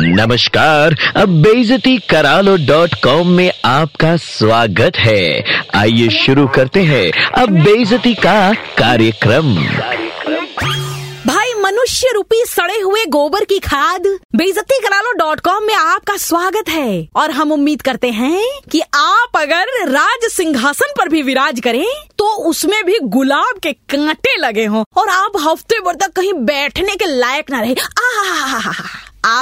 नमस्कार, अब बेजती करालो डॉट कॉम में आपका स्वागत है। आइए शुरू करते हैं अब बेजती का कार्यक्रम। भाई, मनुष्य रूपी सड़े हुए गोबर की खाद बेजती करालो डॉट कॉम में आपका स्वागत है। और हम उम्मीद करते हैं कि आप अगर राज सिंहासन पर भी विराज करें तो उसमें भी गुलाब के कांटे लगे हों और आप हफ़्ते भर तक कहीं बैठने के लायक ना रहे। आहा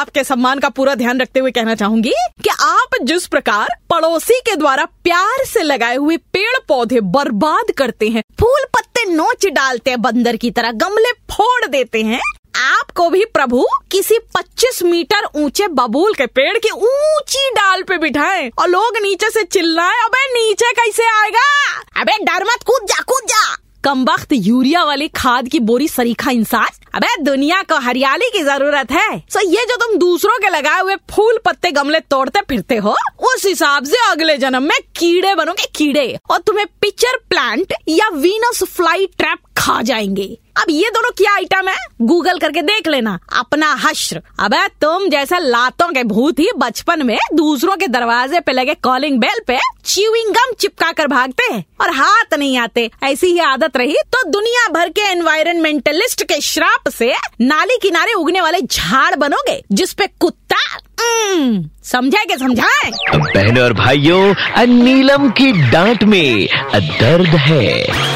आपके सम्मान का पूरा ध्यान रखते हुए कहना चाहूँगी कि आप जिस प्रकार पड़ोसी के द्वारा प्यार से लगाए हुए पेड़ पौधे बर्बाद करते हैं, फूल पत्ते नोच डालते हैं बंदर की तरह, गमले फोड़ देते हैं, आपको भी प्रभु किसी 25 मीटर ऊँचे बबूल के पेड़ की ऊँची डाल पे बिठाए और लोग नीचे से चिल्लाए, अबे नीचे कैसे आएगा? अबे डर मत, कूद जा कूद जा! कम वक्त यूरिया वाली खाद की बोरी सरीखा इंसान अबे दुनिया को हरियाली की ज़रूरत है। सो ये जो तुम दूसरों के लगाए हुए फूल, पत्ते, गमले तोड़ते फिरते हो, उस हिसाब से अगले जन्म में कीड़े बनोगे, कीड़े। और तुम्हें पिक्चर प्लांट या वीनस फ्लाई ट्रैप खा जाएँगे। अब ये दोनों क्या आइटम है? गूगल करके देख लेना। अपना हश्र। अबे तुम जैसे लातों के भूत ही बचपन में दूसरों के दरवाजे पे लगे कॉलिंग बेल पे च्यूइंग गम चिपका कर भागते हैं और हाथ नहीं आते। ऐसी ही आदत रही तो दुनिया भर के एनवायरमेंटलिस्ट के श्राप से नाली किनारे उगने वाले झाड़ बनोगे जिसपे कुत्ता समझाए के समझाए? बहनों और भाइयों नीलम की डांट में दर्द है।